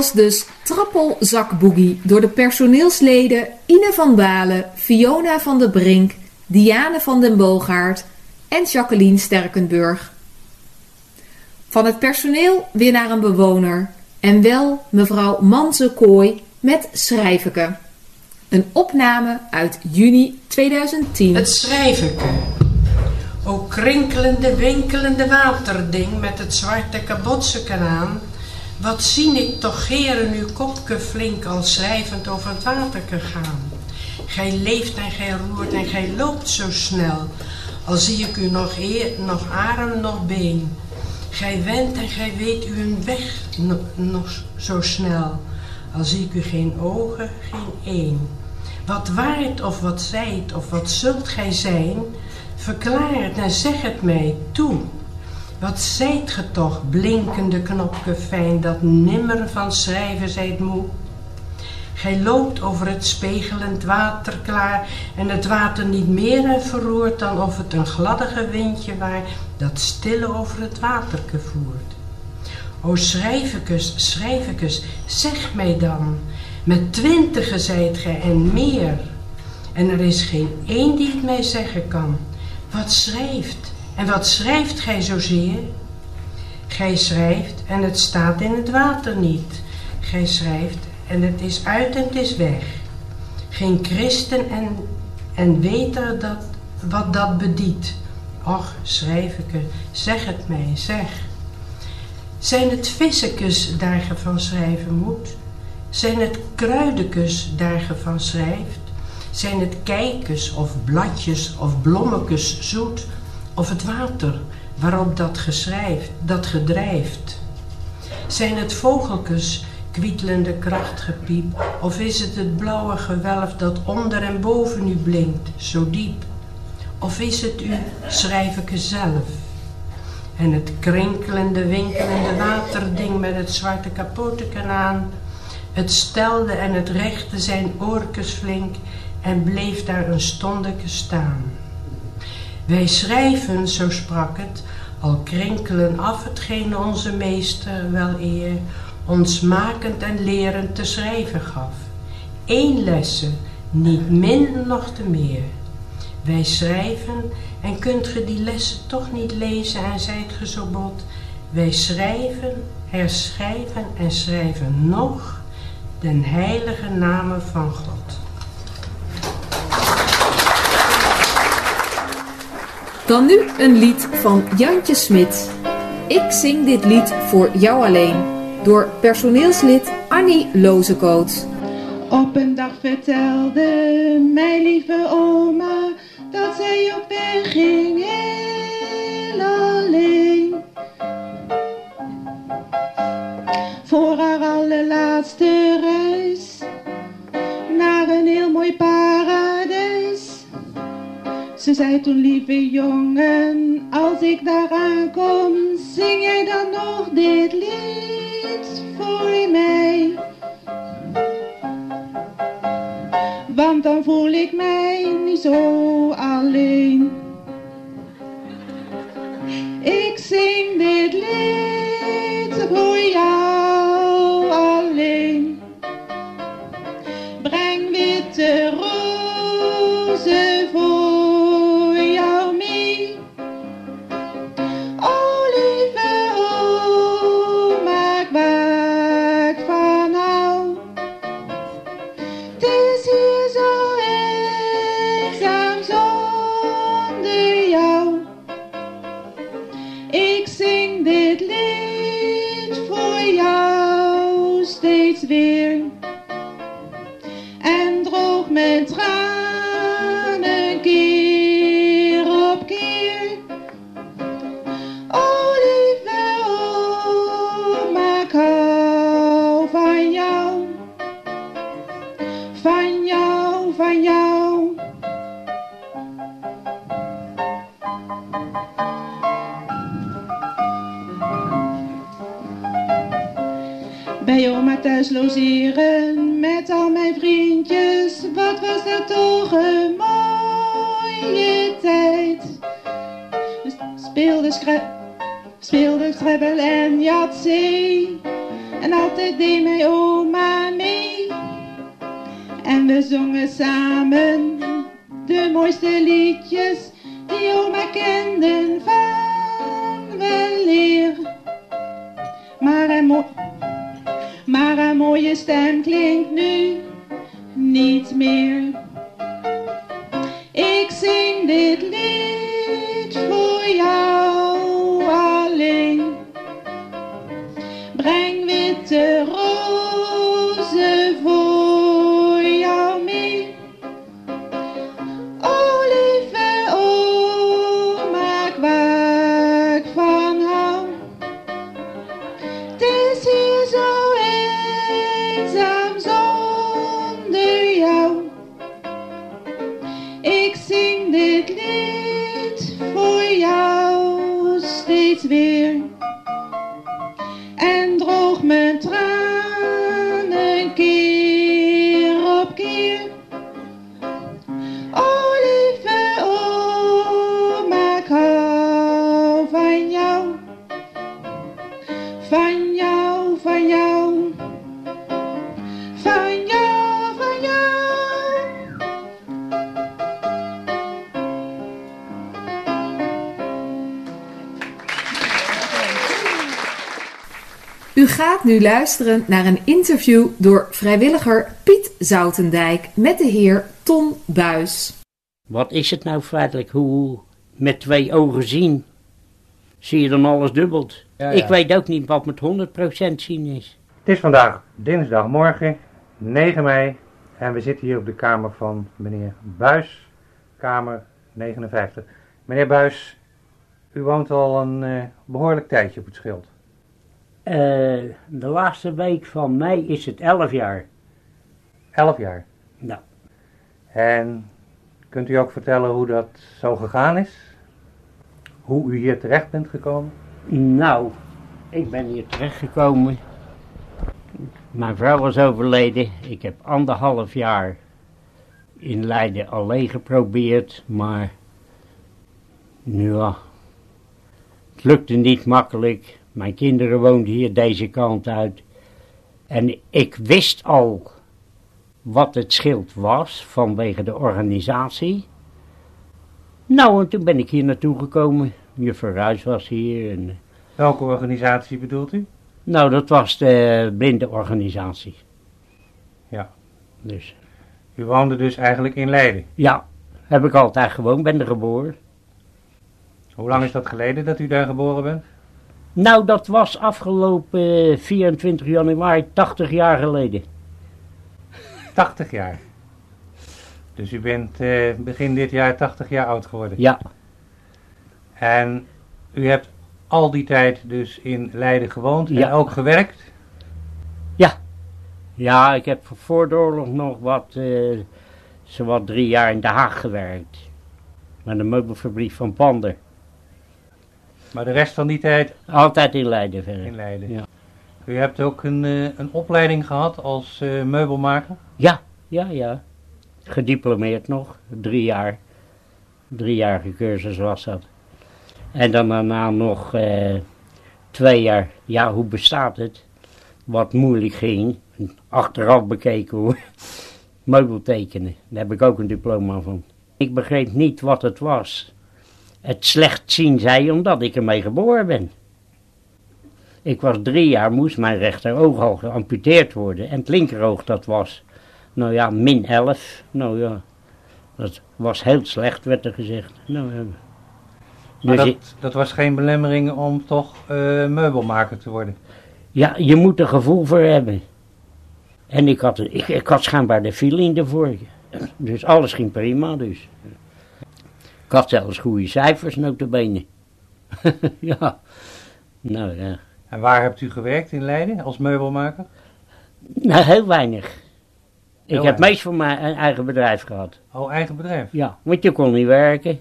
was dus Trappelzakboogie door de personeelsleden Ine van Balen, Fiona van der Brink, Diane van den Boogaard en Jacqueline Sterkenburg. Van het personeel weer naar een bewoner en wel mevrouw Manze Kooi met Schrijveke. Een opname uit juni 2010. Het schrijverke. O krinkelende, winkelende waterding met het zwarte kabotse kanaan. Wat zie ik toch geren uw kopke flink al schrijvend over het waterke gaan. Gij leeft en gij roert en gij loopt zo snel. Al zie ik u nog eer, nog arm, nog been. Gij went en gij weet u een weg no- nog zo snel. Al zie ik u geen ogen, geen een. Wat waart of wat zijt of wat zult gij zijn, verklaar het en zeg het mij toe. Wat zijt ge toch, blinkende knopke fijn, dat nimmer van schrijven zijt moe? Gij loopt over het spegelend water klaar en het water niet meer en verroert dan of het een gladdige windje waar dat stille over het waterke voert. O schrijvekes, schrijvekes, zeg mij dan, met twintigen zijt gij en meer. En er is geen één die het mij zeggen kan. Wat schrijft en wat schrijft gij zozeer? Gij schrijft en het staat in het water niet. Gij schrijft en het is uit en het is weg. Geen christen en, en weet er dat, wat dat bediedt. Och, schrijveke, zeg het mij, zeg. Zijn het vissekes daar ge van schrijven moet? Zijn het kruidekes daar ge van schrijft? Zijn het kijkes of bladjes of blommekes zoet? Of het water waarop dat geschrijft, dat gedrijft? Zijn het vogelkes kwietelende krachtgepiep? Of is het het blauwe gewelf dat onder en boven u blinkt, zo diep? Of is het u, schrijveke zelf? En het krinkelende, winkelende waterding met het zwarte kapoteken aan. Het stelde en het rechte zijn oorkes flink en bleef daar een stondeke staan. Wij schrijven, zo sprak het, al krinkelen af hetgeen onze meester wel eer ons makend en lerend te schrijven gaf. Eén lesse, niet min noch te meer. Wij schrijven en kunt ge die lessen toch niet lezen en zijt ge zo bot. Wij schrijven, herschrijven en schrijven nog den heilige namen van God. Dan nu een lied van Jantje Smit. Ik zing dit lied voor jou alleen. Door personeelslid Annie Lozekoot. Op een dag vertelde mijn lieve oma dat zij op weg ging heel alleen. Voor haar allerlaatste reis naar een heel mooi paradijs. Ze zei toen, lieve jongen, als ik daar aankom, zing jij dan nog dit lied voor mij? Want dan voel ik mij niet zo alleen. Ik zing dit lied voor jou Ik zing dit lied voor jou steeds weer. Gaat nu luisteren naar een interview door vrijwilliger Piet Zoutendijk met de heer Ton Buis. Wat is het nou feitelijk? Hoe met twee ogen zien? Zie je dan alles dubbeld? Ja, ja. Ik weet ook niet wat met 100% zien is. Het is vandaag dinsdagmorgen, 9 mei, en we zitten hier op de kamer van meneer Buis, kamer 59. Meneer Buis, u woont al een eh, behoorlijk tijdje op het schild. Eh, de laatste week van mei is het 11 jaar. 11 jaar. Nou. En kunt u ook vertellen hoe dat zo gegaan is? Hoe u hier terecht bent gekomen? Nou, ik ben hier terechtgekomen. Mijn vrouw was overleden. Ik heb anderhalf jaar in Leiden alleen geprobeerd, maar ja, het lukte niet makkelijk. Mijn kinderen woonden hier deze kant uit. En ik wist al wat het schild was vanwege de organisatie. Nou, en toen ben ik hier naartoe gekomen. Juffrouw Ruijs was hier. En, Welke organisatie bedoelt u? nou, dat was de blindenorganisatie. Ja. Dus, U woonde dus eigenlijk in Leiden. ja, heb ik altijd gewoond, ben er geboren. Hoe lang is dat geleden dat u daar geboren bent? Nou, dat was afgelopen eh, 24 januari, 80 jaar geleden. 80 jaar. Dus u bent eh, begin dit jaar 80 jaar oud geworden. Ja. En u hebt al die tijd dus in Leiden gewoond Ja. en ook gewerkt? Ja. Ja, ik heb voor de oorlog nog wat, eh zowat drie jaar in Den Haag gewerkt. Met de meubelfabriek van Pander. Maar de rest van die tijd Altijd in Leiden verder. in Leiden. Ja. U hebt ook een, eh, een opleiding gehad als eh, meubelmaker? Ja, ja, ja. Gediplomeerd nog, drie jaar. Driejarige cursus was dat. En dan daarna nog eh, twee jaar, ja, hoe bestaat het? Wat moeilijk ging, achteraf bekeken hoor. Meubel tekenen, daar heb ik ook een diploma van. Ik begreep niet wat het was. Het slecht zien zij omdat ik ermee geboren ben. Ik was drie jaar, moest mijn rechteroog al geamputeerd worden. En het linkeroog dat was, nou ja, min 11. Nou ja, dat was heel slecht, werd er gezegd. Nou, ja. Maar Dus ik- dat, dat was geen belemmering om toch eh, meubelmaker te worden? ja, je moet er gevoel voor hebben. En ik had, ik, ik had schijnbaar de feeling ervoor. Dus alles ging prima, dus. Ik had zelfs goede cijfers, notabene. ja, nou ja. En waar hebt u gewerkt in Leiden als meubelmaker? Nou, heel weinig. Ik heb weinig. meest van mijn een eigen bedrijf gehad. Oh, eigen bedrijf? Ja, want je kon niet werken.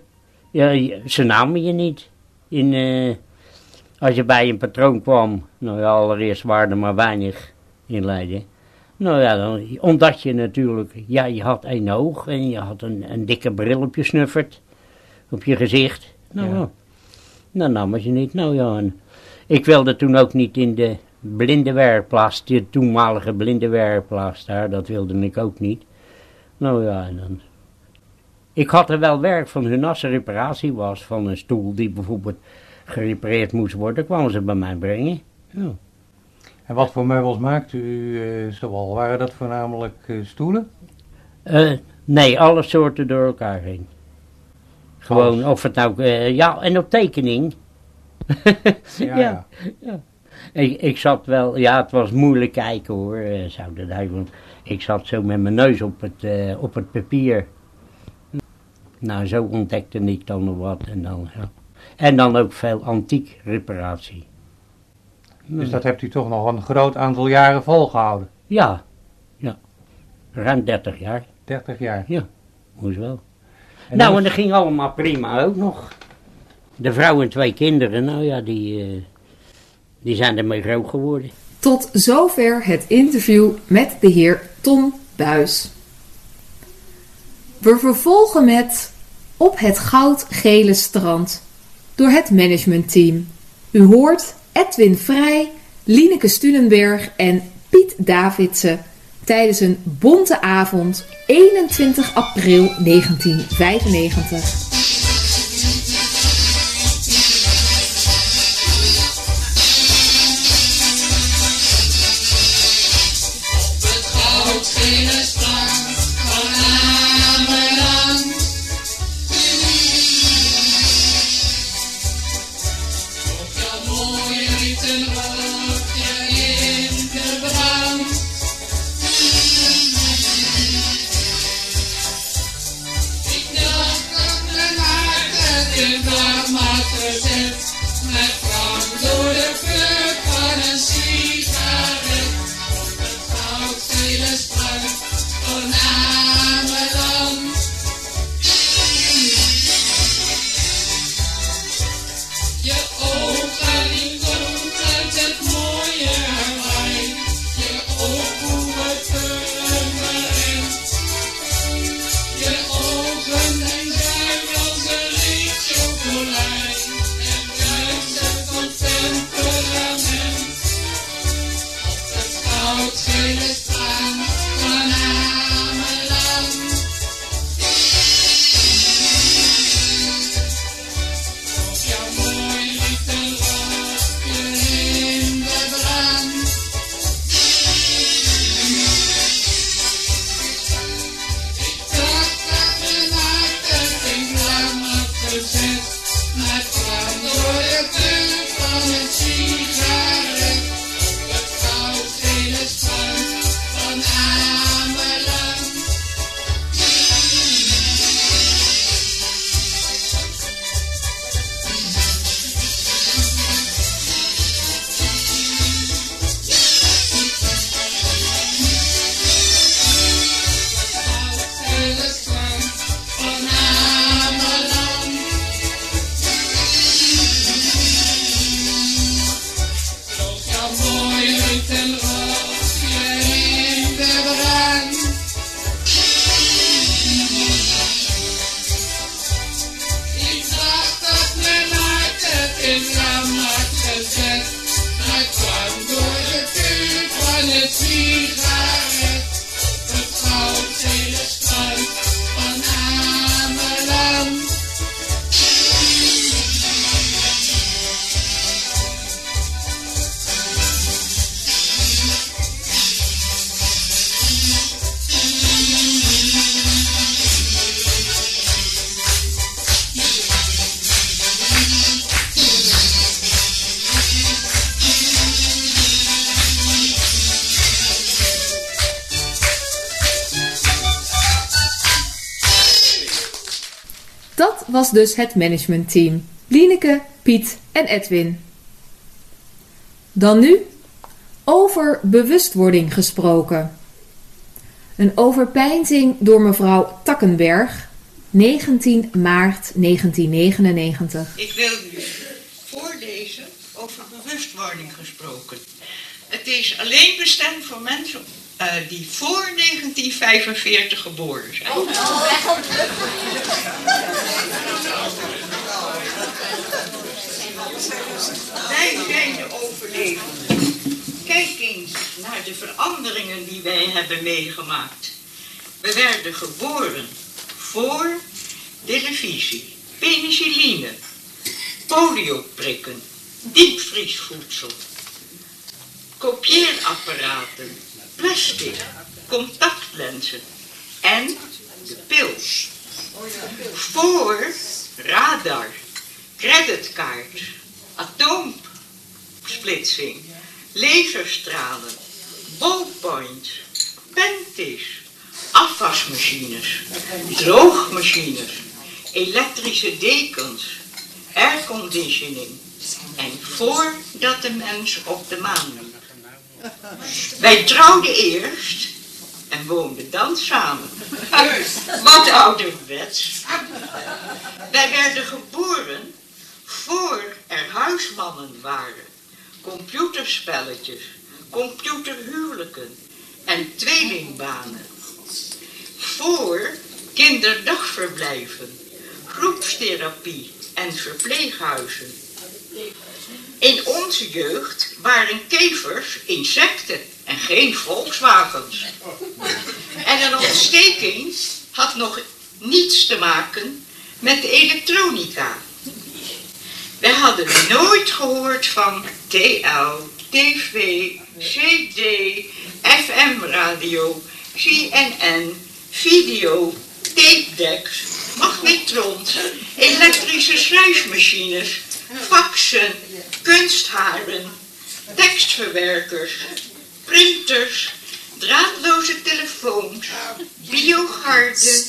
Ja, ze namen je niet. In, eh, als je bij een patroon kwam, nou ja, allereerst waren er maar weinig in Leiden. Nou ja, dan, omdat je natuurlijk, ja, je had één oog en je had een, een dikke bril op je snuffert, op je gezicht. Nou Ja. ja, dan namen ze niet. Nou ja, en ik wilde toen ook niet in de blinde werkplaats, de toenmalige blinde werkplaats daar, dat wilde ik ook niet. Nou ja, en dan... Ik had er wel werk van hun als er reparatie was van een stoel die bijvoorbeeld gerepareerd moest worden, kwamen ze bij mij brengen. Ja. En wat voor meubels maakt u eh zoal? Waren dat voornamelijk eh, stoelen? Eh, nee, alle soorten door elkaar heen. Gewoon, of het nou, eh, ja, en op tekening. Ja, ja. ja. Ik, ik zat wel, ja, het was moeilijk kijken hoor, eh, zou dat eigenlijk, want ik zat zo met mijn neus op het, eh, op het papier. Nou, zo ontdekte ik dan nog wat en dan, ja. En dan ook veel antiek reparatie. Dus dat hebt u toch nog een groot aantal jaren volgehouden? Ja, ja. Ruim 30 jaar. 30 jaar? Ja, moest wel. Nou, en dat ging allemaal prima ook nog. De vrouw en twee kinderen, nou ja, die, eh, die zijn ermee groot geworden. Tot zover het interview met de heer Tom Buis. We vervolgen met Op het goudgele strand door het managementteam. U hoort Edwin Vrij, Lineke Studenberg en Piet Davidsen tijdens een bonte avond 21 april 1995. Was dus het managementteam. Lieneke, Piet en Edwin. Dan nu over bewustwording gesproken. Een overpeinzing door mevrouw Takkenberg, 19 maart 1999. Ik wil u voorlezen over bewustwording gesproken. Het is alleen bestemd voor mensen eh, die voor 1945 geboren zijn. Wij zijn de overlevenden. de veranderingen die wij hebben meegemaakt. We werden geboren voor televisie, penicilline, polioprikken, diepvriesvoedsel, kopieerapparaten, plastic, contactlenzen en de pil. Voor radar, creditkaart, atoomsplitsing, laserstralen, ballpoints, pentis, afwasmachines, droogmachines, elektrische dekens, airconditioning en voordat de mens op de maan. Wij trouwden eerst en woonden dan samen. Wat ouderwets. Wij werden geboren voor er huismannen waren. Computerspelletjes, computerhuwelijken en tweelingbanen. Voor kinderdagverblijven, groepstherapie en verpleeghuizen. In onze jeugd waren kevers insecten en geen Volkswagens. En een ontsteking had nog niets te maken met de elektronica. We hadden nooit gehoord van TL, TV, CD, FM-radio, CNN, video, tapedecks, magnetrons, elektrische schrijfmachines, faxen, kunstharen, tekstverwerkers, printers, draadloze telefoons, biogarden,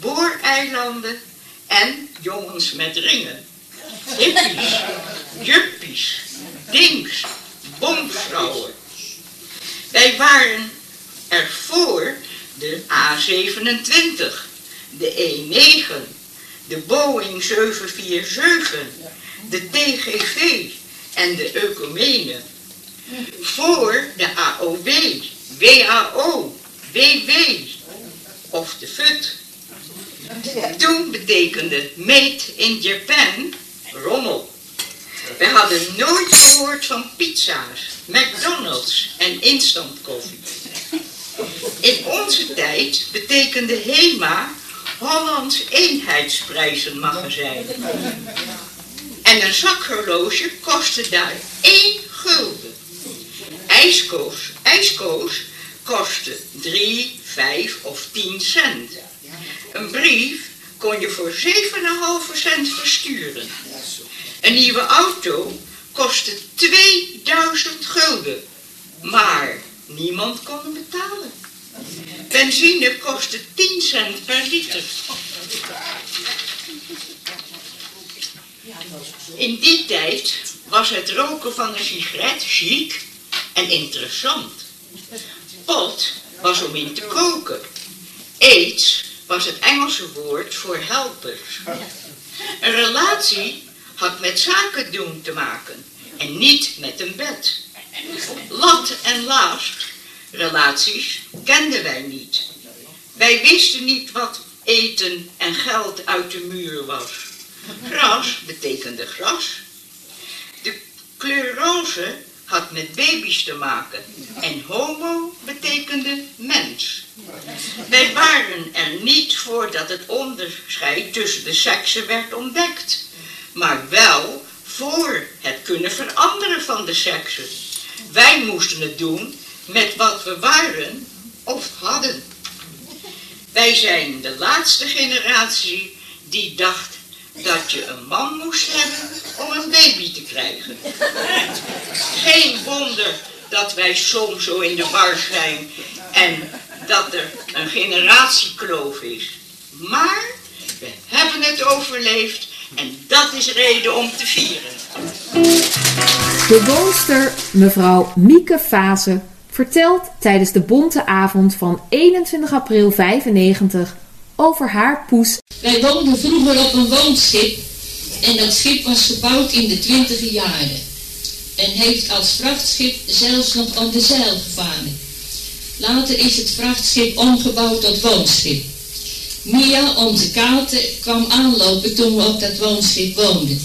booreilanden en jongens met ringen. Hippies, juppies, dings, bomvrouwen. Wij waren ervoor de A27, de E9, de Boeing 747, de TGV en de Ecumene. Voor de AOW, WAO, WW of de FUT. Toen betekende Made in Japan rommel. We hadden nooit gehoord van pizza's, McDonald's en instant koffie. In onze tijd betekende HEMA Hollands eenheidsprijzenmagazijn. En een zakhorloge kostte daar één gulden. IJskoos, ijskoos kostte 3, 5 of 10 cent. Een brief kon je voor 7,5 cent versturen. Een nieuwe auto kostte 2000 gulden. Maar niemand kon hem betalen. Benzine kostte 10 cent per liter. In die tijd was het roken van een sigaret chic en interessant. Pot was om in te koken. Aids was het Engelse woord voor helpers. Een relatie had met zaken doen te maken en niet met een bed. Lat en last, relaties, kenden wij niet. Wij wisten niet wat eten en geld uit de muur was. Gras betekende gras. De kleur roze had met baby's te maken en homo betekende mens. Wij waren er niet voordat het onderscheid tussen de seksen werd ontdekt, maar wel voor het kunnen veranderen van de seksen. Wij moesten het doen met wat we waren of hadden. Wij zijn de laatste generatie die dacht dat je een man moest hebben om een baby te krijgen. Geen wonder dat wij soms zo in de war zijn en dat er een generatiekloof is. Maar we hebben het overleefd en dat is reden om te vieren. De woonster, mevrouw Mieke Fase, vertelt tijdens de bonte avond van 21 april 95 over haar poes. Wij woonden vroeger op een woonschip en dat schip was gebouwd in de twintige jaren. En heeft als vrachtschip zelfs nog op de zeil gevaren. Later is het vrachtschip omgebouwd tot woonschip. Mia, onze kater, kwam aanlopen toen we op dat woonschip woonden.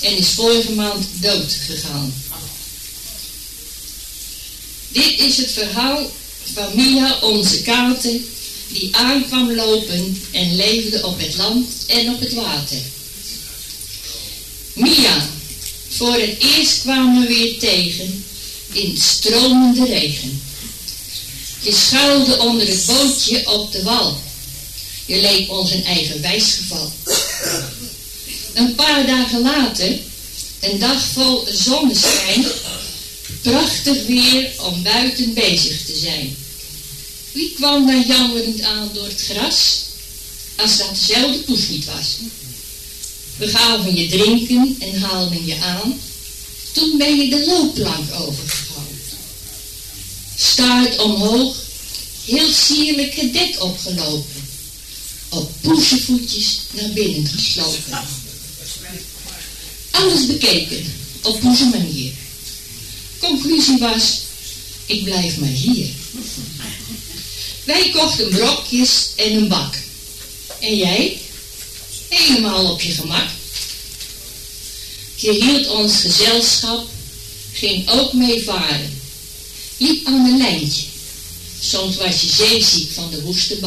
En is vorige maand dood gegaan. Dit is het verhaal van Mia, onze kater, die aankwam lopen en leefde op het land en op het water. Mia, voor het eerst kwamen we weer tegen in stromende regen. Je schuilde onder het bootje op de wal. Je leek ons een eigen wijsgeval. Een paar dagen later, een dag vol zonneschijn, prachtig weer om buiten bezig te zijn. Wie kwam daar jammerend aan door het gras, als dat dezelfde poes niet was? We gaven je drinken en haalden je aan, toen ben je de loopplank overgegaan. Staart omhoog, heel sierlijk het dek opgelopen, op poesevoetjes naar binnen geslopen. Alles bekeken, op onze manier. Conclusie was, ik blijf maar hier. Wij kochten brokjes en een bak. En jij? Helemaal op je gemak. Je hield ons gezelschap, ging ook mee varen. Liep aan een lijntje. Soms was je zeeziek van de woeste.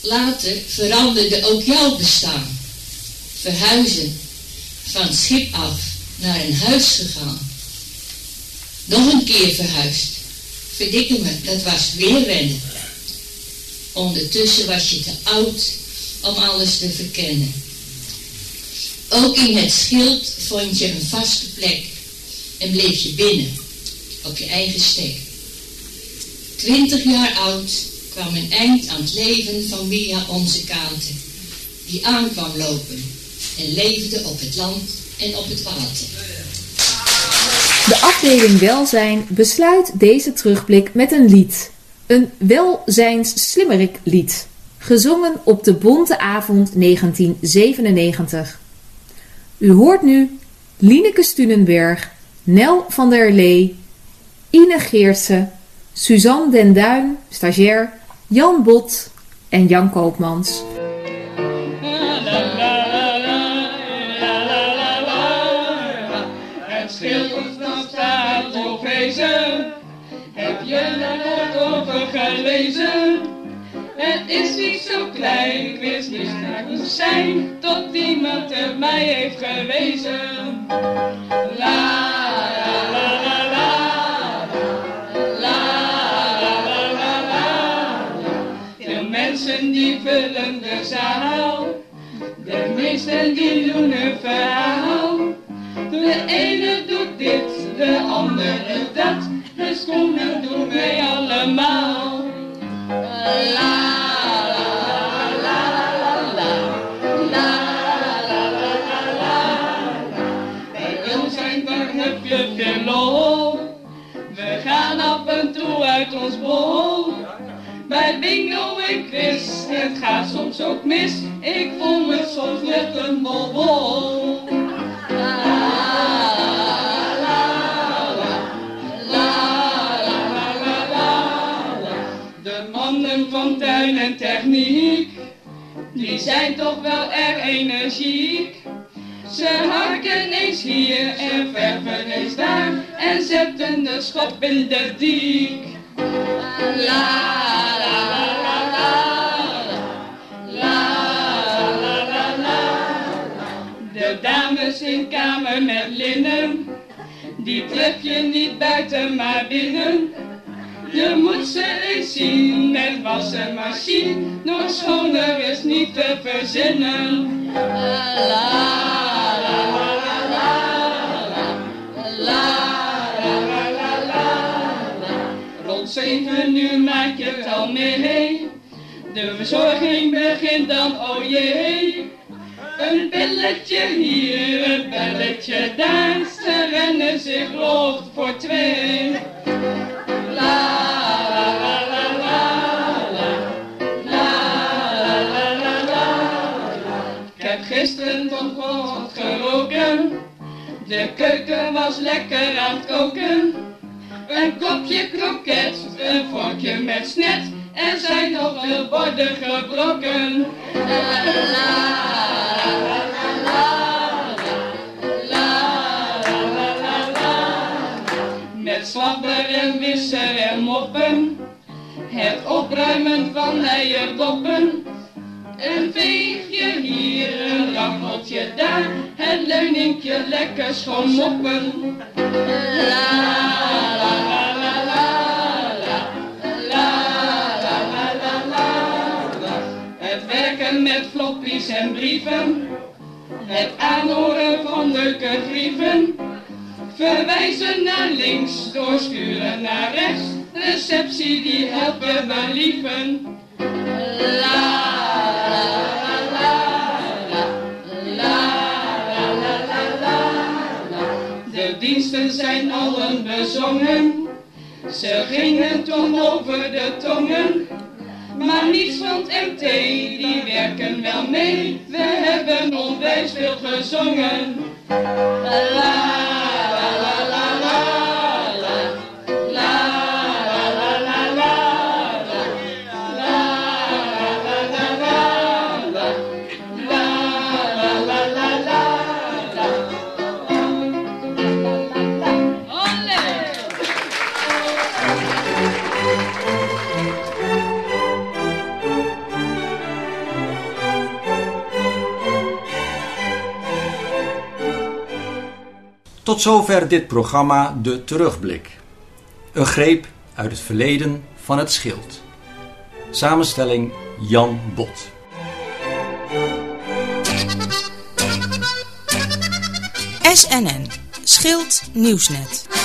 Later veranderde ook jouw bestaan. Verhuizen, van schip af naar een huis gegaan. Nog een keer verhuisd. Verdikke me, dat was weer rennen. Ondertussen was je te oud om alles te verkennen. Ook in het schild vond je een vaste plek en bleef je binnen, op je eigen stek. Twintig jaar oud kwam een eind aan het leven van Mia onze kater, die aankwam lopen en leefde op het land en op het water. De afdeling Welzijn besluit deze terugblik met een lied. Een welzijns slimmerik lied. Gezongen op de Bonte Avond 1997. U hoort nu Lineke Stunenberg, Nel van der Lee, Ine Geertse, Suzanne den Duin, stagiair, Jan Bot en Jan Koopmans. Over gelezen? Het is niet zo klein, ik wist niet moest zijn, tot iemand het mij heeft gewezen. La la la. De mensen die vullen de zaal, de meesten die doen een verhaal. De ene doet dit, de ander doet dat. De schoenen doen wij allemaal. La la la la la la. La la la. Bij ons zijn veel lol. We gaan af en toe uit ons bol. Bij bingo en quiz, het gaat soms ook mis. Ik voel me soms net een bolbol. en techniek, die zijn toch wel erg energiek. Ze harken eens hier en verven eens daar en zetten de schop in de diek. La la la la la. La la la la. De dames in kamer met linnen, die tref je niet buiten maar binnen. Je moet ze eens zien met wassenmachine, nog schoner is niet te verzinnen. La la la la la la la la la Rond zeven uur maak je het al mee. De verzorging begint dan, oh jee. Een belletje hier, een belletje daar. Ze rennen zich rond voor twee. La De keuken was lekker aan het koken. Een kopje kroket, een vorkje met snet. Er zijn nog veel borden gebroken. La la la la la la la la la Met slapper en wisser en moppen. Het opruimen van eierdoppen een veegje hier, een raffeltje daar, het leuningje lekker schoon moppen. La la la la la la, la. Het werken met floppies en brieven, het aanhoren van leuke grieven. Verwijzen naar links, doorsturen naar rechts, receptie die helpt je believen. De diensten zijn allen bezongen, ze gingen toen over de tongen. Maar niets van MT, die werken wel mee, we hebben onwijs veel gezongen. La. Tot zover dit programma De Terugblik. Een greep uit het verleden van het schild. Samenstelling Jan Bot. SNN, Schild Nieuwsnet.